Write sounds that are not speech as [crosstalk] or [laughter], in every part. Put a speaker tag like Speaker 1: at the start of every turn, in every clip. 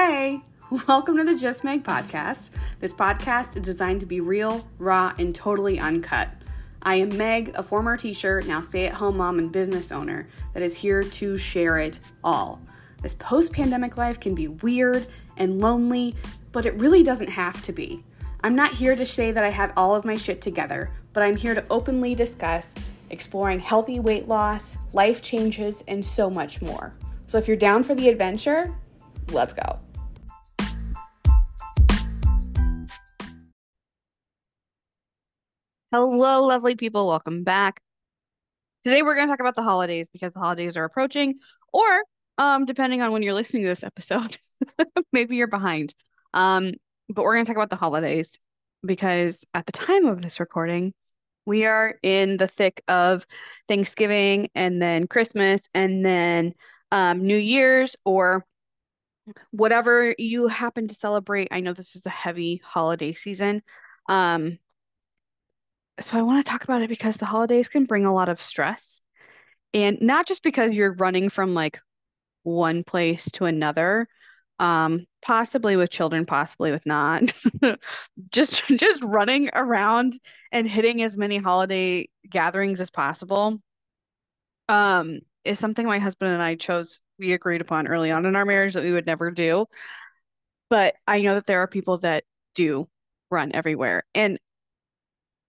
Speaker 1: Hey, welcome to the Just Meg podcast. This podcast is designed to be real, raw, and totally uncut. I am Meg, a former teacher, now stay at home mom and business owner that is here to share it all. This post pandemic life can be weird and lonely, but it really doesn't have to be. I'm not here to say that I have all of my shit together, but I'm here to openly discuss exploring healthy weight loss, life changes, and so much more. So if you're down for the adventure, let's go. Hello, lovely people. Welcome back. Today we're going to talk about the holidays because the holidays are approaching, or um, depending on when you're listening to this episode, [laughs] maybe you're behind. Um, but we're going to talk about the holidays because at the time of this recording, we are in the thick of Thanksgiving and then Christmas and then um, New Year's or whatever you happen to celebrate. I know this is a heavy holiday season. Um, so I want to talk about it because the holidays can bring a lot of stress. And not just because you're running from like one place to another, um, possibly with children, possibly with not. [laughs] just just running around and hitting as many holiday gatherings as possible. Um, is something my husband and I chose, we agreed upon early on in our marriage that we would never do. But I know that there are people that do run everywhere. And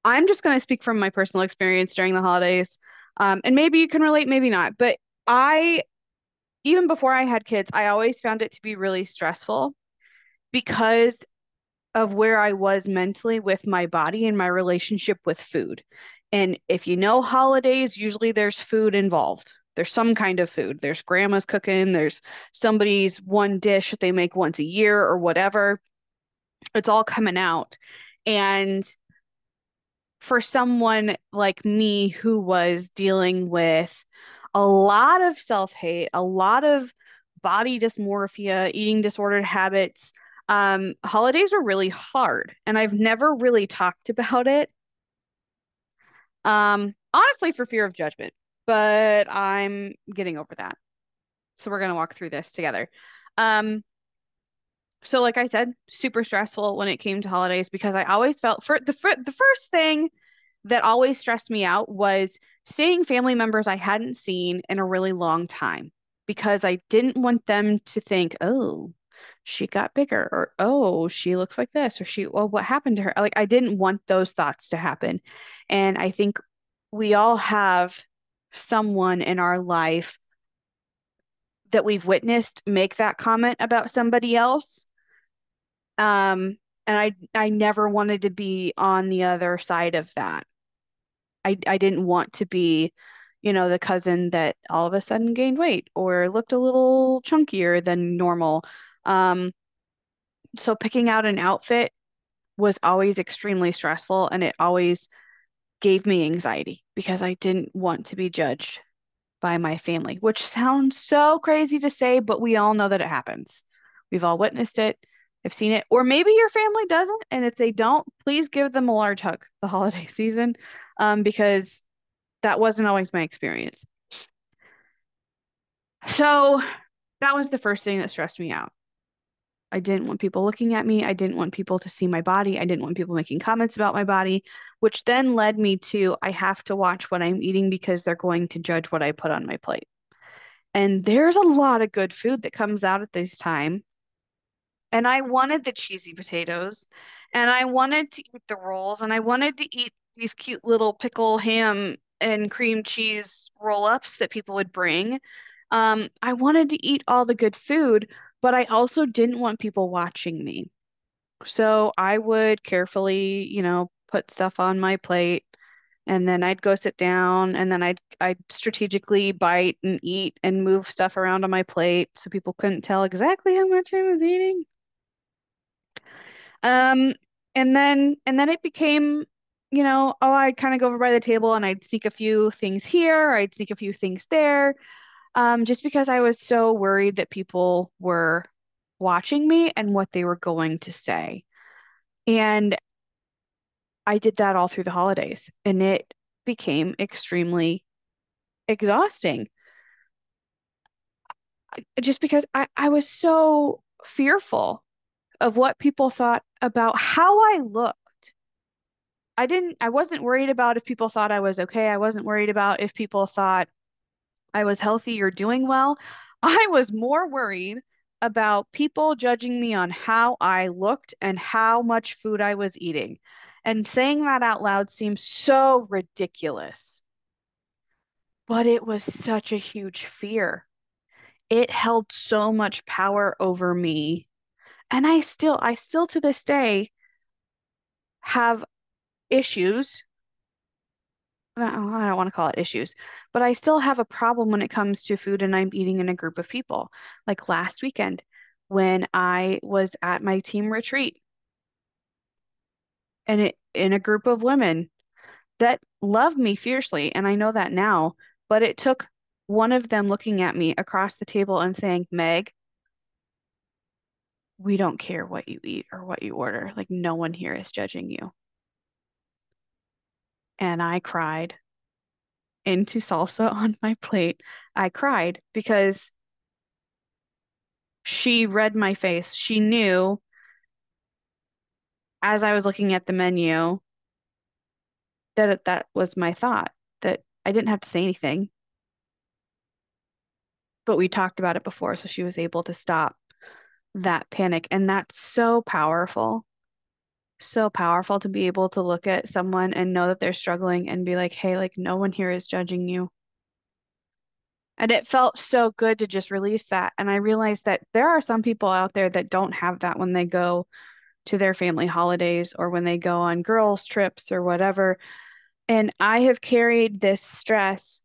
Speaker 1: I'm just going to speak from my personal experience during the holidays. Um, and maybe you can relate, maybe not. But I, even before I had kids, I always found it to be really stressful because of where I was mentally with my body and my relationship with food. And if you know holidays, usually there's food involved. There's some kind of food. There's grandma's cooking, there's somebody's one dish that they make once a year or whatever. It's all coming out. And for someone like me who was dealing with a lot of self hate, a lot of body dysmorphia, eating disordered habits, um, holidays were really hard. And I've never really talked [laughs] about it. Um, honestly, for fear of judgment, but I'm getting over that. So we're going to walk through this together. Um, so like I said, super stressful when it came to holidays because I always felt for the for, the first thing that always stressed me out was seeing family members I hadn't seen in a really long time because I didn't want them to think, "Oh, she got bigger," or "Oh, she looks like this," or "She, well, what happened to her?" Like I didn't want those thoughts to happen. And I think we all have someone in our life that we've witnessed make that comment about somebody else um, and I I never wanted to be on the other side of that. I I didn't want to be, you know, the cousin that all of a sudden gained weight or looked a little chunkier than normal. Um, so picking out an outfit was always extremely stressful and it always gave me anxiety because I didn't want to be judged by my family, which sounds so crazy to say, but we all know that it happens. We've all witnessed it. I've seen it. Or maybe your family doesn't. And if they don't, please give them a large hug the [laughs] holiday season um, because that wasn't always my experience. So that was the first thing that stressed me out. I didn't want people looking at me. I didn't want people to see my body. I didn't want people making comments about my body, which then led me to I have to watch what I'm eating because they're going to judge what I put on my plate. And there's a lot of good food that comes out at this time and I wanted the cheesy potatoes and I wanted to eat the rolls and I wanted to eat these cute little pickle ham and cream cheese roll ups that people would bring. Um, I wanted to eat all the good food, but I also didn't want people watching me. So I would carefully, you know, put stuff on my plate and then I'd go sit down and then I'd I'd strategically bite and eat and move stuff around on my plate so people couldn't tell exactly how much I was eating. Um, and then and then it became, you know, oh, I'd kind of go over by the table and I'd sneak a few things here, I'd sneak a few things there. Um, just because I was so worried that people were watching me and what they were going to say. And I did that all through the holidays, and it became extremely exhausting. Just because I, I was so fearful of what people thought about how I looked. I didn't, I wasn't worried about if people thought I was okay. I wasn't worried about if people thought I was healthy or doing well. [laughs] I was more worried about people judging me on how I looked and how much food I was eating. And saying that out loud seems so ridiculous. But it was such a huge fear. It held so much power over me. And I still, I still to this day have issues. I don't want to call it issues, but I still have a problem when it comes to food and I'm eating in a group of people. Like last weekend when I was at my team retreat and it, in a group of women that love me fiercely. And I know that now, but it took one of them looking at me across the table and saying, Meg, we don't care what you eat or what you order. Like, no one here is judging you. And I cried into salsa [laughs] on my plate. I cried because she read my face. She knew as I was looking at the menu that that was my thought, that I didn't have to say anything. But we talked about it before, so she was able to stop that panic. And that's so powerful. So powerful to be able to look at someone and know that they're struggling and be like, hey, like no one here is judging you. And it felt so good to just release that. And I realized that there are some people out there that don't have that when they go to their family holidays or when they go on girls' trips or whatever. And I have carried this stress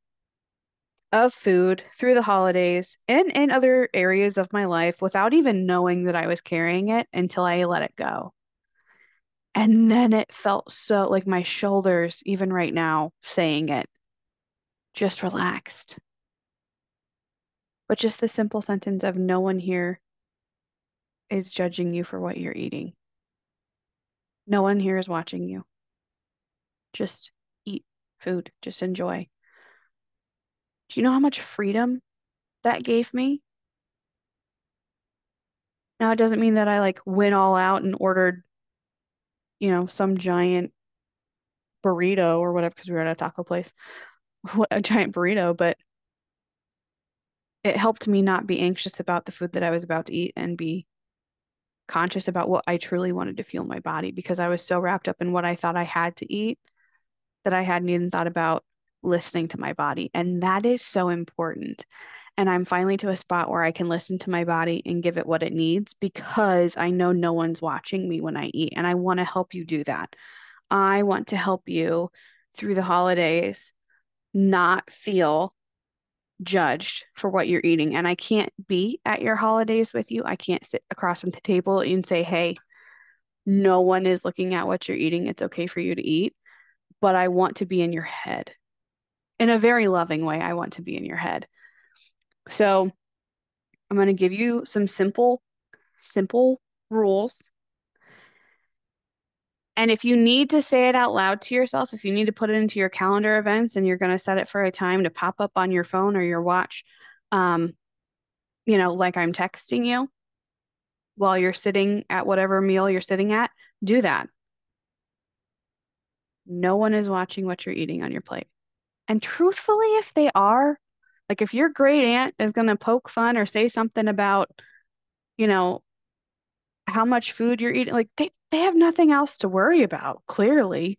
Speaker 1: of food through the holidays and in other areas of my life without even knowing that I was carrying it until I let it go. And then it felt so like my shoulders, even right now, saying it, just relaxed. But just the simple sentence of no one here is judging you for what you're eating. No one here is watching you. Just eat food, just enjoy. Do you know how much freedom that gave me? Now, it doesn't mean that I like went all out and ordered, you know, some giant burrito or whatever, because we were at a taco place, [laughs] a giant burrito, but it helped me not be anxious about the food that I was about to eat and be conscious about what I truly wanted to feel in my body because I was so wrapped up in what I thought I had to eat that I hadn't even thought about listening to my body. And that is so important. And I'm finally to a spot where I can listen to my body and give it what it needs because I know no one's watching me when I eat. And I want to help you do that. I want to help you through the holidays not feel judged for what you're eating. And I can't be at your holidays with you. I can't sit across from the table and say, hey, no one is looking at what you're eating. It's okay for you to eat. But I want to be in your head in a very loving way. I want to be in your head. So I'm going to give you some simple, simple rules. And if you need to say it out loud to yourself, if you need to put it into your calendar events and you're going to set it for a time to pop up on your phone or your watch, um, you know, like I'm texting you while you're sitting at whatever meal you're sitting at, do that. No one is watching what you're eating on your plate. And truthfully, if they are, like if your great aunt is going to poke fun or say something about, you know, how much food you're eating, like they, they have nothing else to worry about, clearly.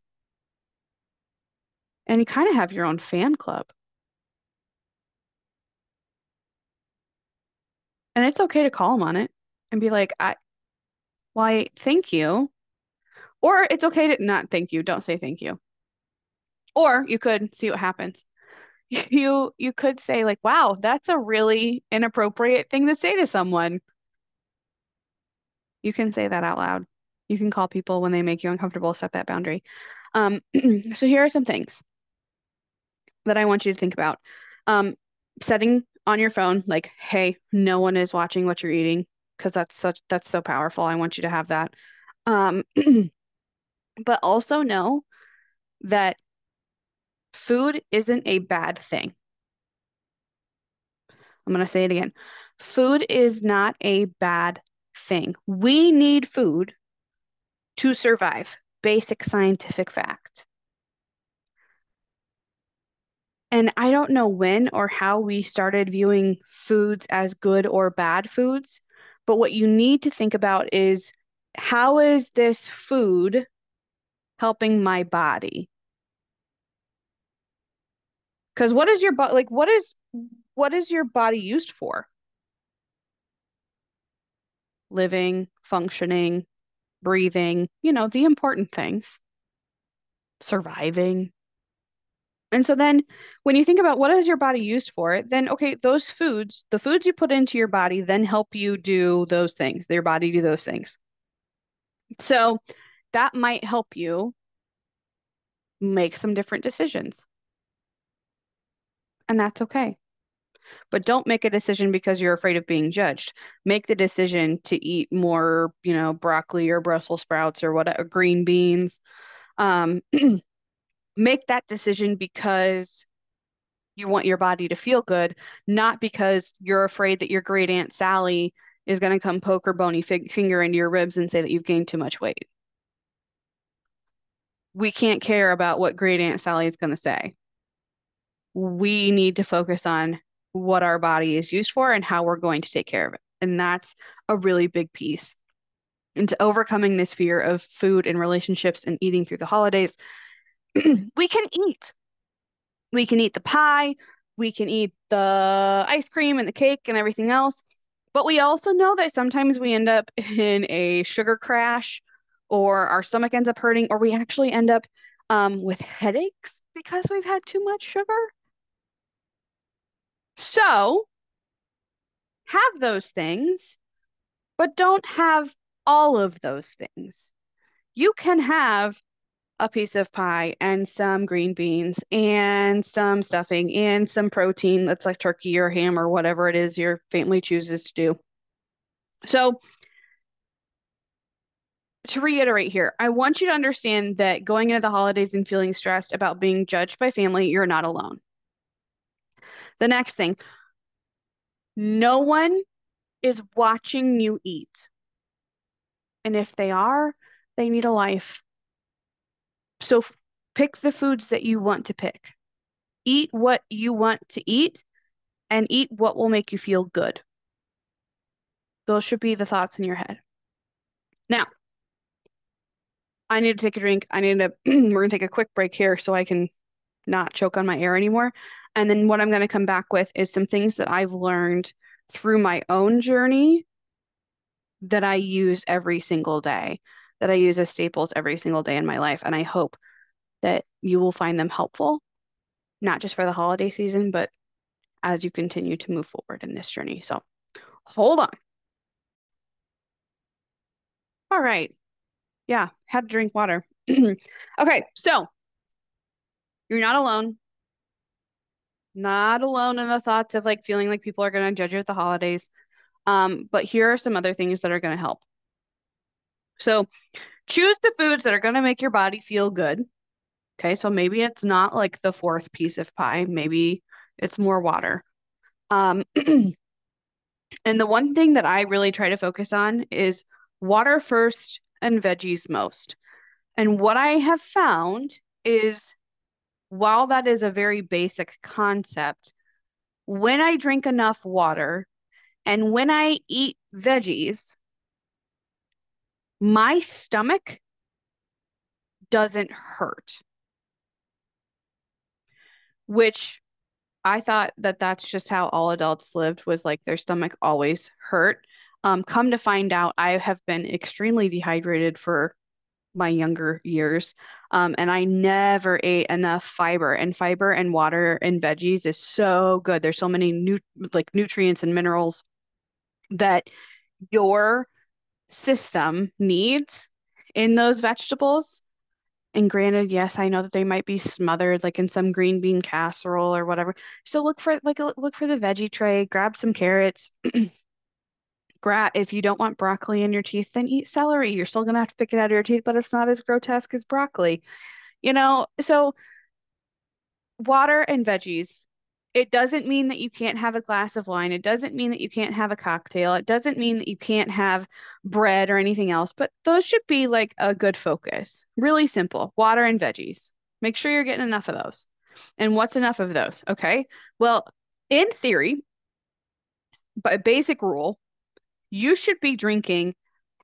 Speaker 1: And you kind of have your own fan club. And it's okay to call them on it and be like, I, why, thank you. Or it's okay to not thank you. Don't say thank you. Or you could see what happens. [laughs] You you could say like, "Wow, that's a really inappropriate thing to say to someone." You can say that out loud. You can call people when they make you uncomfortable, set that boundary. Um, [clears throat] so here are some things that I want you to think about. Um, setting on your phone, like, hey, no one is watching what you're eating, because that's such that's so powerful. I want you to have that. Um, [clears throat] but also know that Food isn't a bad thing. I'm going to say it again. Food is not a bad thing. We need food to survive. Basic scientific fact. And I don't know when or how we started viewing foods as good or bad foods, but what you need to think about is how is this food helping my body? Because what is your body like? What is what is your body used for? Living, functioning, breathing, you know, the important things. Surviving. And so then when you think about what is your body used for, then okay, those foods, the foods you put into your body then help you do those things, your body do those things. So that might help you make some different decisions. And that's okay. But don't make a decision because you're afraid of being judged. Make the decision to eat more, you know, broccoli or Brussels sprouts or whatever, green beans. Um, [clears throat] make that decision because you want your body to feel good, not because you're afraid that your great aunt Sally is going to come poke her bony fig- finger into your ribs and say that you've gained too much weight. We can't care about what great aunt Sally is going to say. We need to focus on what our body is used for and how we're going to take care of it. And that's a really big piece into overcoming this fear of food and relationships and eating through the holidays. [clears throat] we can eat. We can eat the pie, we can eat the ice cream and the cake and everything else. But we also know that sometimes we end up [laughs] in a sugar crash or our stomach ends up hurting or we actually end up um, with headaches because we've had too much sugar. So have those things, but don't have all of those things. You can have a piece of pie and some green beans and some stuffing and some protein that's like turkey or ham or whatever it is your family chooses to do. So, to reiterate here, I want you to understand that going into the holidays and feeling stressed about being judged by family, you're not alone. The next thing, no one is watching you eat. And if they are, they need a life. So pick the foods that you want to pick. Eat what you want to eat and eat what will make you feel good. Those should be the thoughts in your head. Now, I need to take a drink. I need to, [clears throat] we're going to take a quick break here so I can not choke on my air anymore. And then what I'm going to come back with is some things that I've learned through my own journey that I use every single day that I use as staples every single day in my life. And I hope that you will find them helpful, not just for the holiday season, but as you continue to move forward in this journey. So hold on. All right. Yeah, had to drink water. [clears throat] okay, so you're not alone. Not alone in the thoughts of like feeling like people are going to judge you at the holidays. Um, but here are some other things that are going to help. So choose the foods that are going to make your body feel good. Okay, so maybe it's not like the fourth piece of pie, maybe it's more water. Um, [clears throat] and the one thing that I really try to focus on is water first and veggies most. And what I have found is while that is a very basic concept, when I drink enough water and when I eat veggies, my stomach doesn't hurt. Which I thought that that's just how all adults lived was like their stomach always hurt. Um, come to find out, I have been extremely dehydrated for my younger years. Um, and I never ate enough fiber and fiber and water and veggies is so good. There's so many new like nutrients and minerals that your system needs in those vegetables. And granted, yes, I know that they might be smothered like in some green bean casserole or whatever. So look for like look for the veggie tray, grab some carrots. [clears throat] grab if you don't want broccoli in your teeth, then eat celery. You're still gonna have to pick it out of your teeth, but it's not as grotesque as broccoli. You know, so water and veggies it doesn't mean that you can't have a glass of wine. It doesn't mean that you can't have a cocktail. It doesn't mean that you can't have bread or anything else, but those should be like a good focus. Really simple water and veggies. Make sure you're getting enough of those. And what's enough of those? Okay. Well, in theory, by basic rule, you should be drinking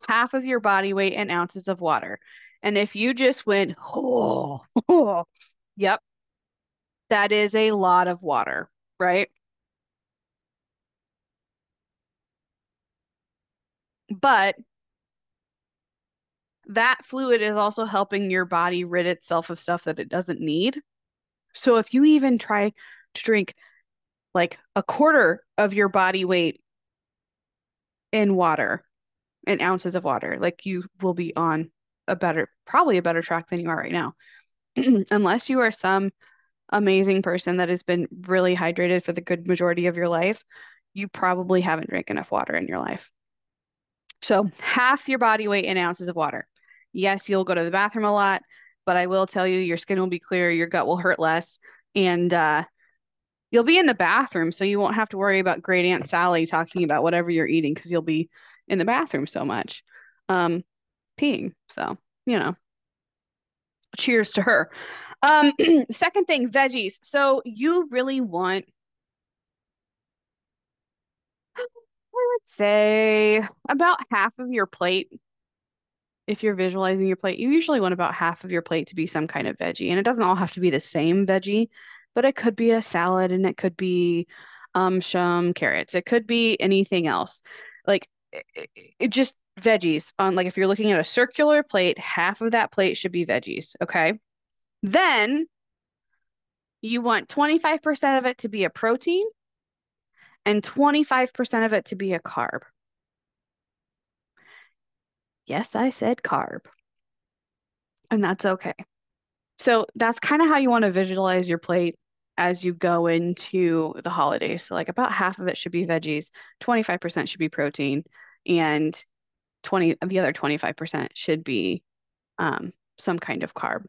Speaker 1: half of your body weight in ounces of water. And if you just went, oh, [laughs] oh yep, that is a lot of water, right? But that fluid is also helping your body rid itself of stuff that it doesn't need. So if you even try to drink like a quarter of your body weight in water, in ounces of water, like you will be on a better, probably a better track than you are right now. [clears throat] Unless you are some amazing person that has been really hydrated for the good majority of your life, you probably haven't drank enough water in your life. So, half your body weight in ounces of water. Yes, you'll go to the bathroom a lot, but I will tell you your skin will be clear, your gut will hurt less, and uh, you'll be in the bathroom. So, you won't have to worry about great Aunt Sally talking about whatever you're eating because you'll be in the bathroom so much um, peeing. So, you know, cheers to her. Um, [clears throat] second thing, veggies. So you really want, [gasps] I would say about half of your plate. If you're visualizing your plate, you usually want about half of your plate to be some kind of veggie. And it doesn't all have to be the same veggie, but it could be a salad and it could be um some carrots. It could be anything else. Like it, it just veggies on like if you're looking at a circular plate, half of that plate should be veggies, okay? Then you want 25% of it to be a protein and 25% of it to be a carb. Yes, I said carb. And that's okay. So that's kind of how you want to visualize your plate as you go into the holidays. So like about half of it should be veggies, 25% should be protein, and 20 the other 25% should be um, some kind of carb.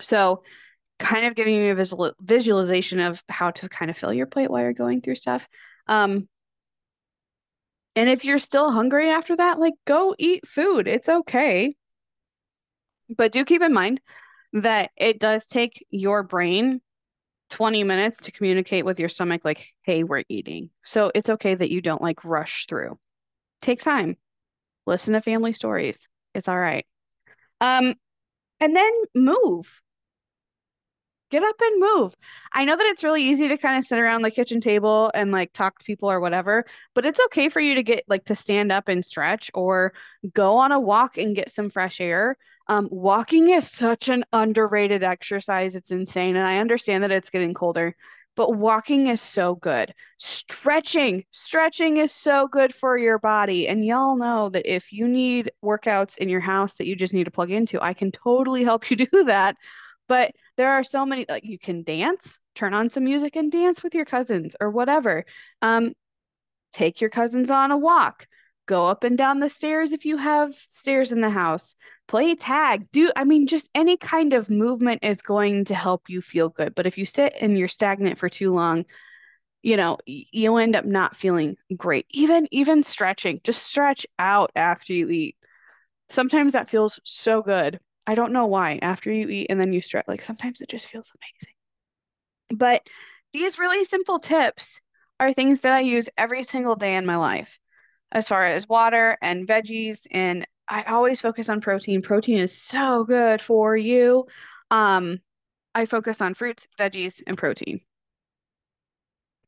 Speaker 1: So, kind of giving you a visual visualization of how to kind of fill your plate while you're going through stuff. Um, and if you're still hungry after that, like go eat food. It's okay. But do keep in mind that it does take your brain 20 minutes to communicate with your stomach, like, hey, we're eating. So it's okay that you don't like rush through. Take time. Listen to family stories. It's all right. Um, and then move get up and move. I know that it's really easy to kind of sit around the kitchen table and like talk to people or whatever, but it's okay for you to get like to stand up and stretch or go on a walk and get some fresh air. Um, walking is such an underrated exercise. It's insane. And I understand that it's getting colder, but walking is so good. Stretching, stretching is so good for your body. And y'all know that if you need workouts in your house that you just need to plug into, I can totally help you [laughs] do that. But there are so many like you can dance turn on some music and dance with your cousins or whatever um take your cousins on a walk go up and down the stairs if you have stairs in the house play tag do i mean just any kind of movement is going to help you feel good but if you sit and you're stagnant for too long you know you'll end up not feeling great even even stretching just stretch out after you eat sometimes that feels so good I don't know why. After you eat and then you stretch, like sometimes it just feels amazing. But these really simple tips are things that I use every single day in my life as far as water and veggies. And I always focus on protein. Protein is so good for you. Um, I focus on fruits, veggies, and protein.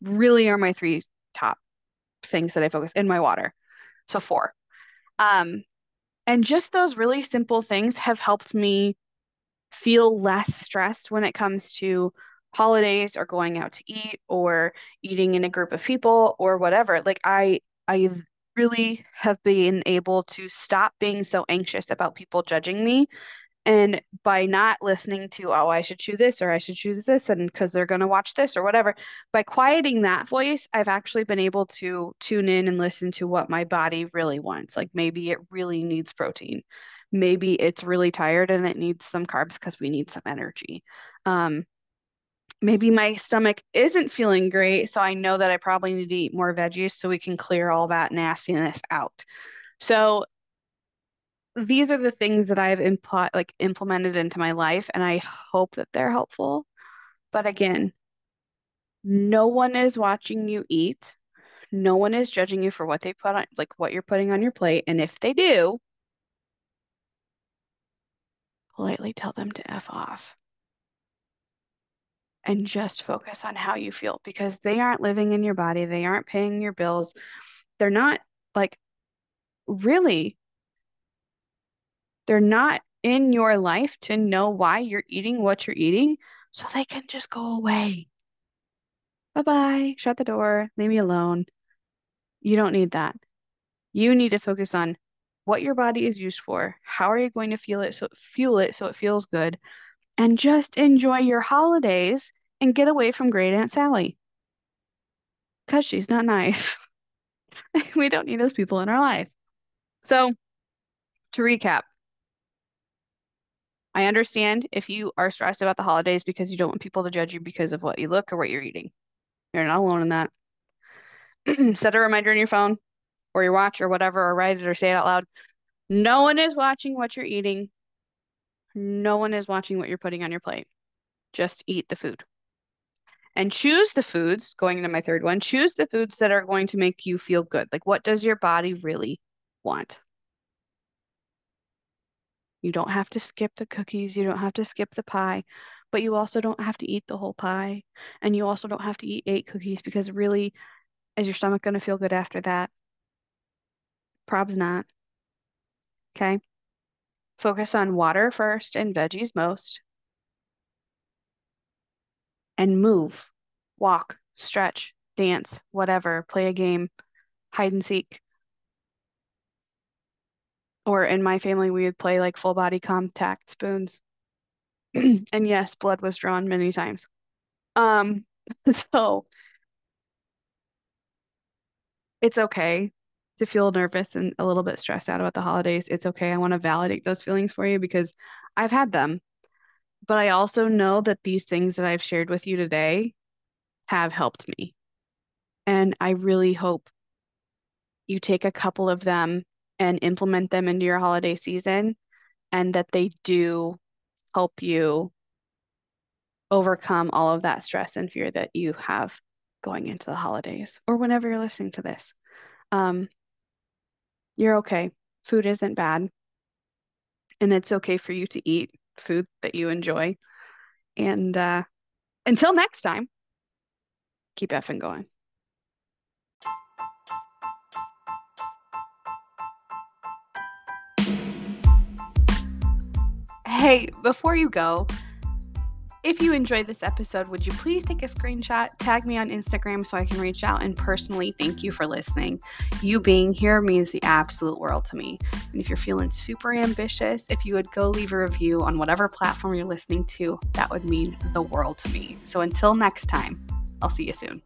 Speaker 1: Really are my three top things that I focus in my water. So four. Um, and just those really simple things have helped me feel less stressed when it comes to holidays or going out to eat or eating in a group of people or whatever. Like I I really have been able to stop being so anxious about people judging me and by not listening to, oh, I should choose this or I should choose this, and because they're going to watch this or whatever, by quieting that voice, I've actually been able to tune in and listen to what my body really wants. Like maybe it really needs protein. Maybe it's really tired and it needs some carbs because we need some energy. Um, maybe my stomach isn't feeling great, so I know that I probably need to eat more veggies so we can clear all that nastiness out. So these are the things that I've impl like implemented into my life, and I hope that they're helpful. But again, no one is watching you eat. No one is judging you for what they put on, like what you're putting on your plate. And if they do, politely tell them to F off and just focus on how you feel because they aren't living in your body. They aren't paying your bills. They're not like really, they're not in your life to know why you're eating what you're eating so they can just go away. Bye bye. Shut the door. Leave me alone. You don't need that. You need to focus on what your body is used for. How are you going to feel it so fuel it so it feels good? And just enjoy your holidays and get away from great Aunt Sally. Because she's not nice. [laughs] we don't need those people in our life. So, to recap, I understand if you are stressed about the holidays because you don't want people to judge you because of what you look or what you're eating. You're not alone in that. [clears throat] Set a reminder on your phone or your watch or whatever, or write it or say it out loud. No one is watching what you're eating. No one is watching what you're putting on your plate. Just eat the food. And choose the foods, going into my third one, choose the foods that are going to make you feel good. Like, what does your body really want? You don't have to skip the cookies. You don't have to skip the pie, but you also don't have to eat the whole pie. And you also don't have to eat eight cookies because really, is your stomach going to feel good after that? Probs not. Okay. Focus on water first and veggies most. And move, walk, stretch, dance, whatever, play a game, hide and seek. Or in my family, we would play like full body contact spoons. [clears throat] and yes, blood was drawn many times. Um, [laughs] so it's okay to feel nervous and a little bit stressed out about the holidays. It's okay. I want to validate those feelings for you because I've had them. But I also know that these things that I've shared with you today have helped me. And I really hope you take a couple of them and implement them into your holiday season and that they do help you overcome all of that stress and fear that you have going into the holidays or whenever you're listening to this. Um, you're okay. Food isn't bad. And it's okay for you to eat food that you enjoy. And uh, until next time, keep effing going. Hey, before you go, if you enjoyed this episode, would you please take a screenshot, tag me on Instagram so I can reach out and personally thank you for listening. You being here means the absolute world to me. And if you're feeling super ambitious, if you would go leave a review on whatever platform you're listening to, that would mean the world to me. So until next time, I'll see you soon.